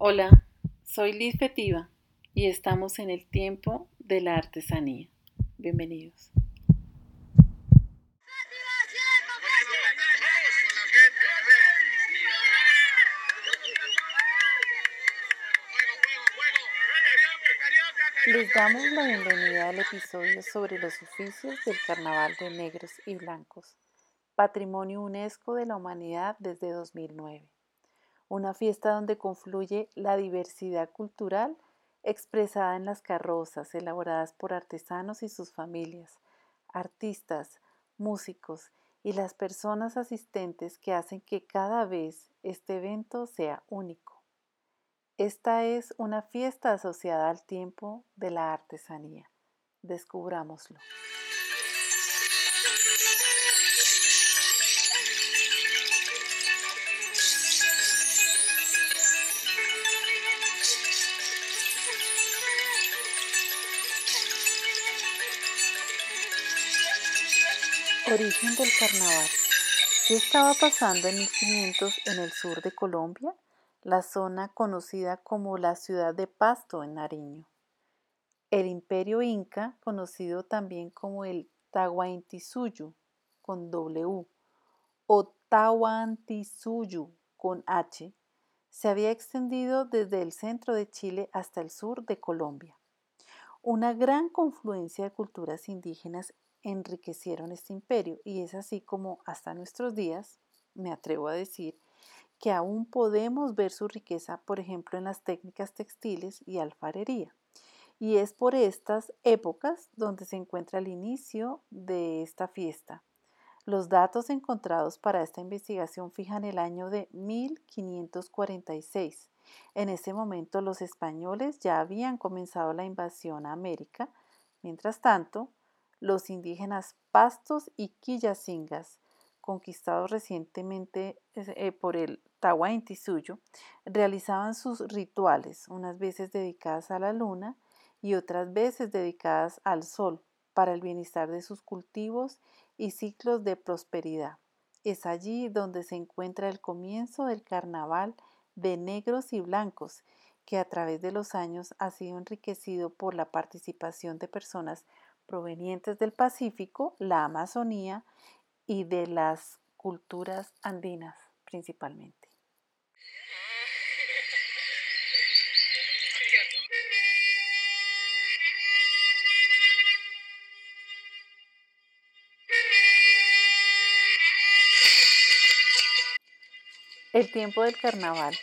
Hola, soy Liz Fetiva y estamos en el tiempo de la artesanía. Bienvenidos. Les damos la bienvenida al episodio sobre los oficios del Carnaval de Negros y Blancos, Patrimonio UNESCO de la Humanidad desde 2009 una fiesta donde confluye la diversidad cultural expresada en las carrozas elaboradas por artesanos y sus familias, artistas, músicos y las personas asistentes que hacen que cada vez este evento sea único. Esta es una fiesta asociada al tiempo de la artesanía. Descubrámoslo. Origen del carnaval. ¿Qué estaba pasando en 1500 en el sur de Colombia? La zona conocida como la ciudad de Pasto en Nariño. El imperio inca, conocido también como el Tahuantinsuyo con W o Tahuantinsuyo con H, se había extendido desde el centro de Chile hasta el sur de Colombia. Una gran confluencia de culturas indígenas enriquecieron este imperio y es así como hasta nuestros días, me atrevo a decir, que aún podemos ver su riqueza, por ejemplo, en las técnicas textiles y alfarería. Y es por estas épocas donde se encuentra el inicio de esta fiesta. Los datos encontrados para esta investigación fijan el año de 1546. En ese momento los españoles ya habían comenzado la invasión a América. Mientras tanto, los indígenas pastos y quillacingas, conquistados recientemente eh, por el Tahuantinsuyo, realizaban sus rituales, unas veces dedicadas a la luna y otras veces dedicadas al sol, para el bienestar de sus cultivos y ciclos de prosperidad. Es allí donde se encuentra el comienzo del carnaval de negros y blancos, que a través de los años ha sido enriquecido por la participación de personas provenientes del Pacífico, la Amazonía y de las culturas andinas principalmente. El tiempo del carnaval.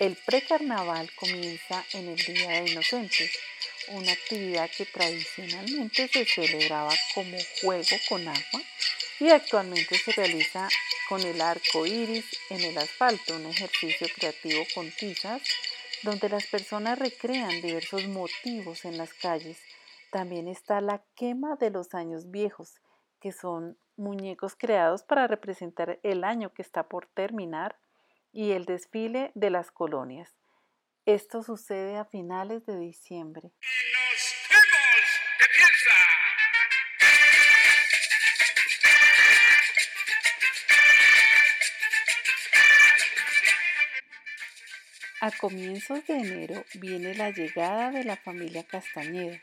El precarnaval comienza en el Día de Inocentes, una actividad que tradicionalmente se celebraba como juego con agua y actualmente se realiza con el arco iris en el asfalto, un ejercicio creativo con tizas donde las personas recrean diversos motivos en las calles. También está la quema de los años viejos, que son muñecos creados para representar el año que está por terminar, y el desfile de las colonias. Esto sucede a finales de diciembre. A comienzos de enero viene la llegada de la familia Castañeda,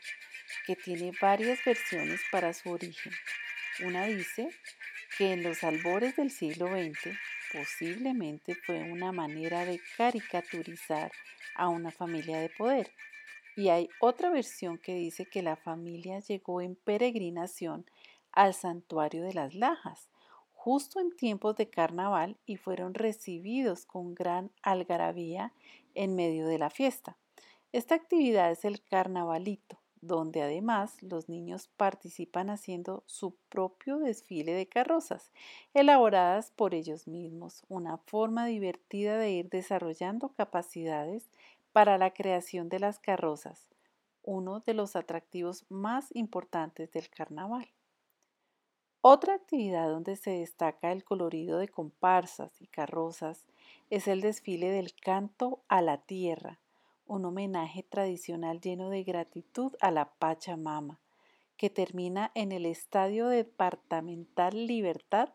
que tiene varias versiones para su origen. Una dice que en los albores del siglo XX posiblemente fue una manera de caricaturizar a una familia de poder. Y hay otra versión que dice que la familia llegó en peregrinación al santuario de las Lajas, justo en tiempos de carnaval y fueron recibidos con gran algarabía en medio de la fiesta. Esta actividad es el carnavalito, donde además los niños participan haciendo su propio desfile de carrozas, elaboradas por ellos mismos, una forma divertida de ir desarrollando capacidades para la creación de las carrozas, uno de los atractivos más importantes del carnaval. Otra actividad donde se destaca el colorido de comparsas y carrozas es el desfile del canto a la tierra, un homenaje tradicional lleno de gratitud a la Pachamama, que termina en el Estadio Departamental Libertad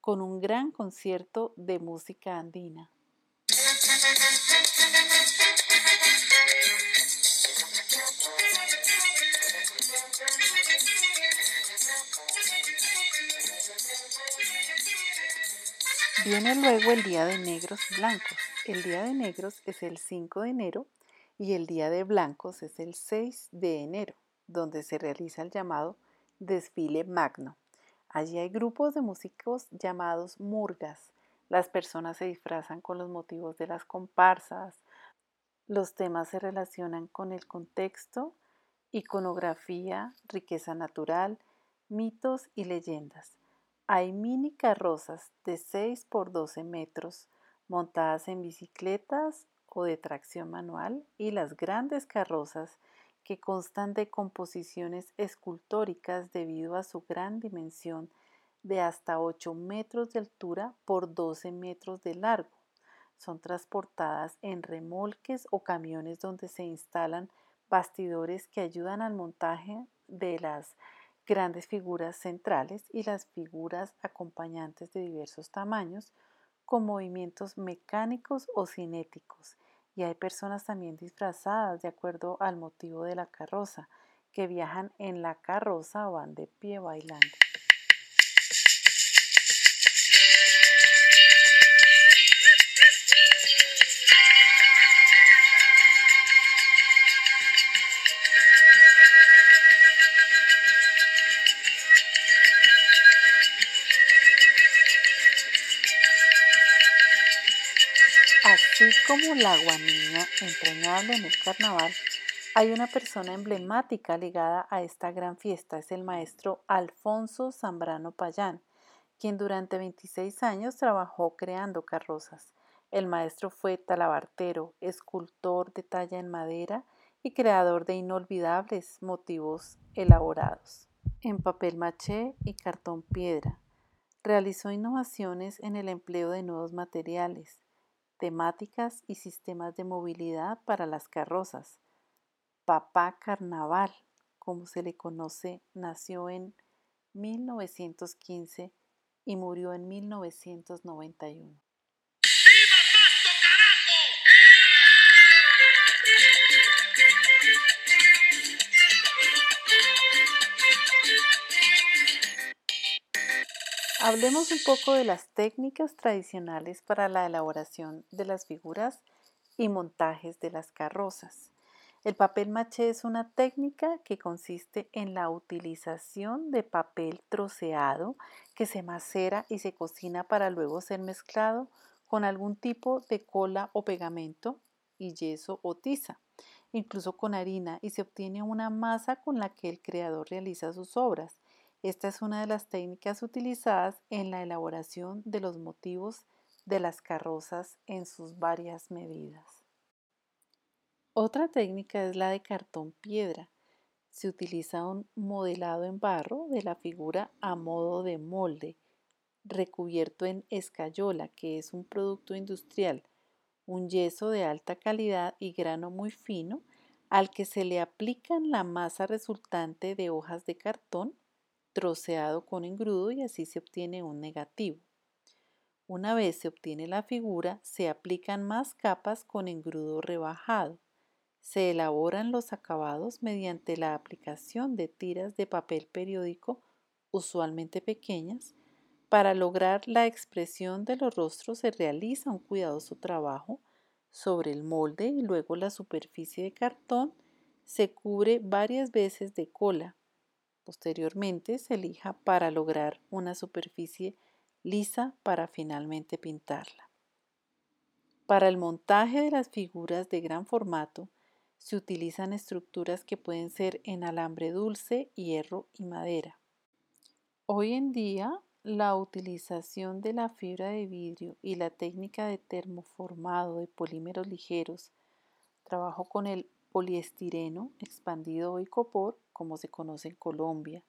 con un gran concierto de música andina. Viene luego el Día de Negros Blancos. El Día de Negros es el 5 de enero y el Día de Blancos es el 6 de enero, donde se realiza el llamado desfile magno. Allí hay grupos de músicos llamados murgas. Las personas se disfrazan con los motivos de las comparsas. Los temas se relacionan con el contexto, iconografía, riqueza natural, mitos y leyendas. Hay mini carrozas de 6 por 12 metros montadas en bicicletas o de tracción manual y las grandes carrozas que constan de composiciones escultóricas debido a su gran dimensión de hasta 8 metros de altura por 12 metros de largo. Son transportadas en remolques o camiones donde se instalan bastidores que ayudan al montaje de las grandes figuras centrales y las figuras acompañantes de diversos tamaños con movimientos mecánicos o cinéticos. Y hay personas también disfrazadas de acuerdo al motivo de la carroza, que viajan en la carroza o van de pie bailando. Como la guaniña entrañable en el carnaval, hay una persona emblemática ligada a esta gran fiesta, es el maestro Alfonso Zambrano Payán, quien durante 26 años trabajó creando carrozas. El maestro fue talabartero, escultor de talla en madera y creador de inolvidables motivos elaborados en papel maché y cartón piedra. Realizó innovaciones en el empleo de nuevos materiales, temáticas y sistemas de movilidad para las carrozas. Papá Carnaval, como se le conoce, nació en 1915 y murió en 1991. Hablemos un poco de las técnicas tradicionales para la elaboración de las figuras y montajes de las carrozas. El papel maché es una técnica que consiste en la utilización de papel troceado que se macera y se cocina para luego ser mezclado con algún tipo de cola o pegamento y yeso o tiza, incluso con harina y se obtiene una masa con la que el creador realiza sus obras. Esta es una de las técnicas utilizadas en la elaboración de los motivos de las carrozas en sus varias medidas. Otra técnica es la de cartón piedra. Se utiliza un modelado en barro de la figura a modo de molde, recubierto en escayola, que es un producto industrial, un yeso de alta calidad y grano muy fino, al que se le aplican la masa resultante de hojas de cartón troceado con engrudo y así se obtiene un negativo. Una vez se obtiene la figura, se aplican más capas con engrudo rebajado. Se elaboran los acabados mediante la aplicación de tiras de papel periódico, usualmente pequeñas. Para lograr la expresión de los rostros se realiza un cuidadoso trabajo sobre el molde y luego la superficie de cartón se cubre varias veces de cola Posteriormente se elija para lograr una superficie lisa para finalmente pintarla. Para el montaje de las figuras de gran formato se utilizan estructuras que pueden ser en alambre dulce, hierro y madera. Hoy en día, la utilización de la fibra de vidrio y la técnica de termoformado de polímeros ligeros, trabajo con el poliestireno expandido o icopor, como se conoce en Colombia,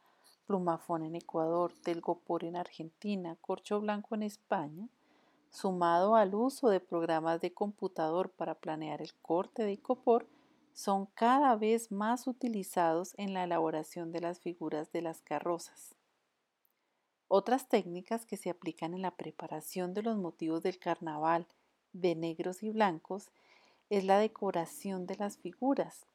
plumafón en Ecuador, telgopor en Argentina, corcho blanco en España, sumado al uso de programas de computador para planear el corte de icopor, son cada vez más utilizados en la elaboración de las figuras de las carrozas. Otras técnicas que se aplican en la preparación de los motivos del carnaval de negros y blancos es la decoración de las figuras.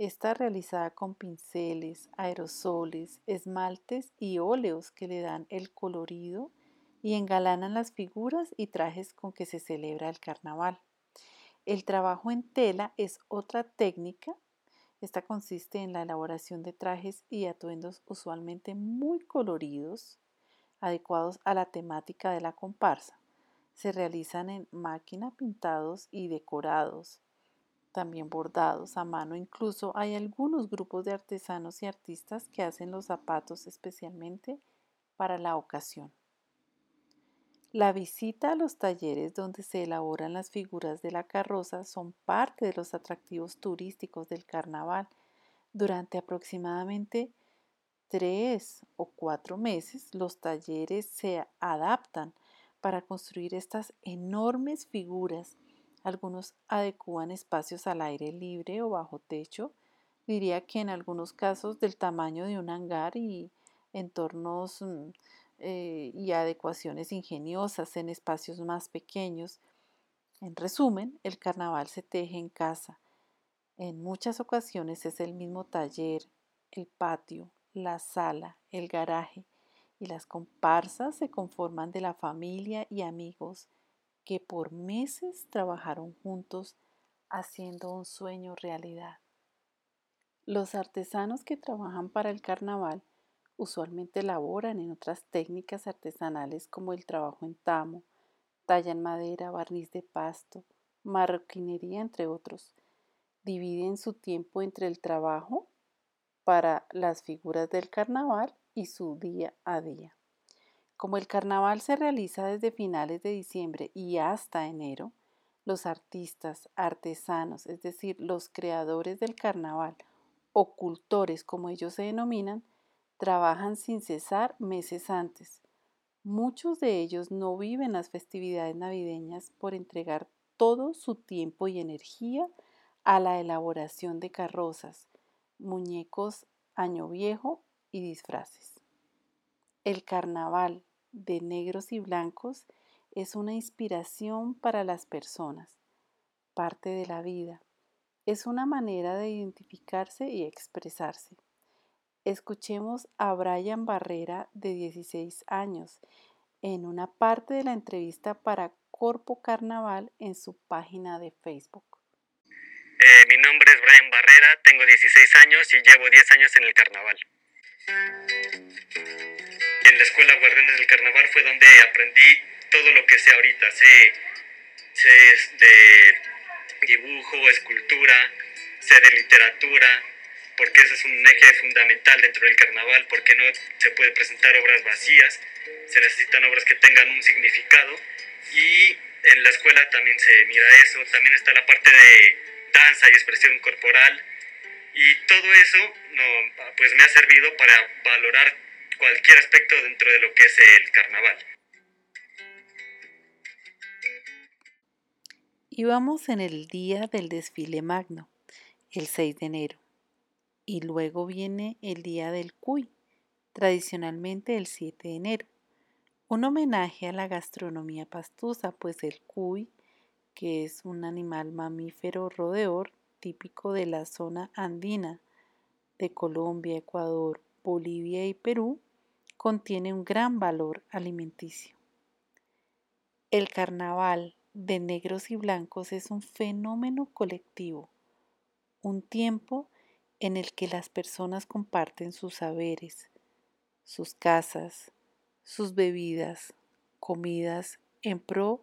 Está realizada con pinceles, aerosoles, esmaltes y óleos que le dan el colorido y engalanan las figuras y trajes con que se celebra el carnaval. El trabajo en tela es otra técnica. Esta consiste en la elaboración de trajes y atuendos usualmente muy coloridos, adecuados a la temática de la comparsa. Se realizan en máquina pintados y decorados, también bordados a mano. Incluso hay algunos grupos de artesanos y artistas que hacen los zapatos especialmente para la ocasión. La visita a los talleres donde se elaboran las figuras de la carroza son parte de los atractivos turísticos del carnaval. Durante aproximadamente tres o cuatro meses los talleres se adaptan para construir estas enormes figuras. Algunos adecúan espacios al aire libre o bajo techo, diría que en algunos casos del tamaño de un hangar y entornos mm, eh, y adecuaciones ingeniosas en espacios más pequeños. En resumen, el carnaval se teje en casa. En muchas ocasiones es el mismo taller, el patio, la sala, el garaje y las comparsas se conforman de la familia y amigos que por meses trabajaron juntos haciendo un sueño realidad. Los artesanos que trabajan para el carnaval usualmente elaboran en otras técnicas artesanales como el trabajo en tamo, talla en madera, barniz de pasto, marroquinería, entre otros. Dividen su tiempo entre el trabajo para las figuras del carnaval y su día a día. Como el carnaval se realiza desde finales de diciembre y hasta enero, los artistas, artesanos, es decir, los creadores del carnaval, ocultores como ellos se denominan, trabajan sin cesar meses antes. Muchos de ellos no viven las festividades navideñas por entregar todo su tiempo y energía a la elaboración de carrozas, muñecos año viejo y disfraces. El carnaval de negros y blancos es una inspiración para las personas, parte de la vida. Es una manera de identificarse y expresarse. Escuchemos a Brian Barrera, de 16 años, en una parte de la entrevista para Corpo Carnaval en su página de Facebook. Eh, mi nombre es Brian Barrera, tengo 16 años y llevo 10 años en el carnaval. En la escuela Guardianes del Carnaval fue donde aprendí todo lo que sé ahorita. Sé, sé de dibujo, escultura, sé de literatura, porque ese es un eje fundamental dentro del carnaval, porque no se puede presentar obras vacías, se necesitan obras que tengan un significado y en la escuela también se mira eso, también está la parte de danza y expresión corporal y todo eso no, pues me ha servido para valorar cualquier aspecto dentro de lo que es el carnaval. Y vamos en el día del desfile magno, el 6 de enero y luego viene el Día del Cuy, tradicionalmente el 7 de enero. Un homenaje a la gastronomía pastusa, pues el cuy, que es un animal mamífero rodeor típico de la zona andina de Colombia, Ecuador, Bolivia y Perú, contiene un gran valor alimenticio. El carnaval de negros y blancos es un fenómeno colectivo, un tiempo en el que las personas comparten sus saberes, sus casas, sus bebidas, comidas en pro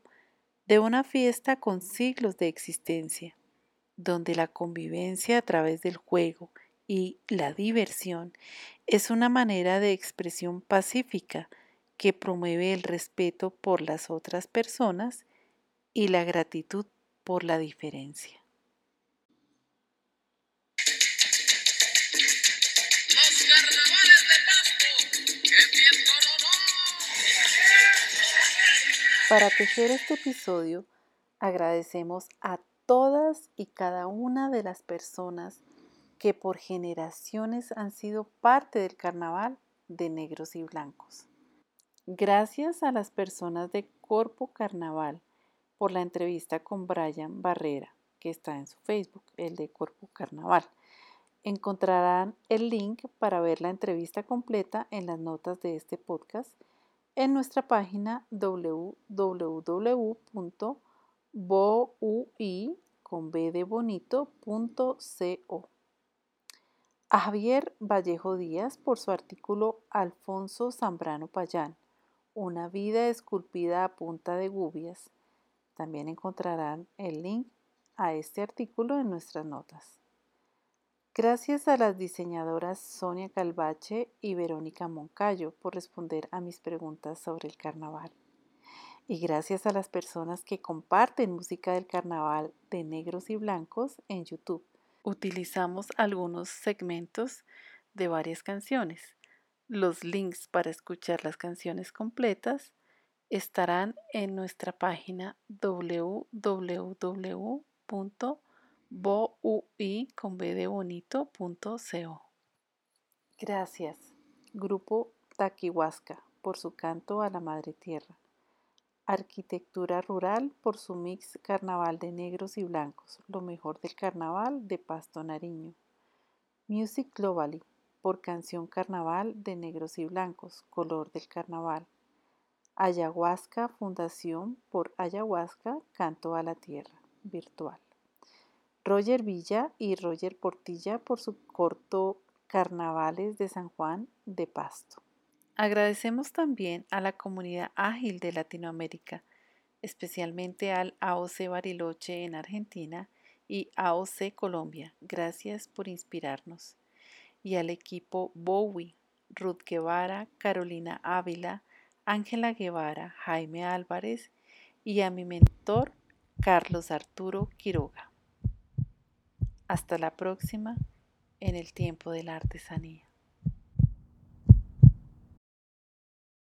de una fiesta con siglos de existencia, donde la convivencia a través del juego y la diversión es una manera de expresión pacífica que promueve el respeto por las otras personas y la gratitud por la diferencia. Para tejer este episodio, agradecemos a todas y cada una de las personas que por generaciones han sido parte del carnaval de negros y blancos. Gracias a las personas de Corpo Carnaval por la entrevista con Brian Barrera. que está en su Facebook, el de Cuerpo Carnaval. Encontrarán el link para ver la entrevista completa en las notas de este podcast en nuestra página www.boui.co. A Javier Vallejo Díaz por su artículo Alfonso Zambrano Payán, Una vida esculpida a punta de gubias. También encontrarán el link a este artículo en nuestras notas. Gracias a las diseñadoras Sonia Calvache y Verónica Moncayo por responder a mis preguntas sobre el carnaval. Y gracias a las personas que comparten música del carnaval de negros y blancos en YouTube. Utilizamos algunos segmentos de varias canciones. Los links para escuchar las canciones completas estarán en nuestra página www boui con Gracias, Grupo Taquihuasca, por su canto a la Madre Tierra. Arquitectura Rural por su mix Carnaval de Negros y Blancos, lo mejor del Carnaval de Pasto Nariño. Music Globally por Canción Carnaval de Negros y Blancos, color del Carnaval. Ayahuasca Fundación por Ayahuasca, Canto a la Tierra, virtual. Roger Villa y Roger Portilla por su corto Carnavales de San Juan de Pasto. Agradecemos también a la comunidad ágil de Latinoamérica, especialmente al AOC Bariloche en Argentina y AOC Colombia. Gracias por inspirarnos. Y al equipo Bowie, Ruth Guevara, Carolina Ávila, Ángela Guevara, Jaime Álvarez y a mi mentor Carlos Arturo Quiroga. Hasta la próxima en el tiempo de la artesanía.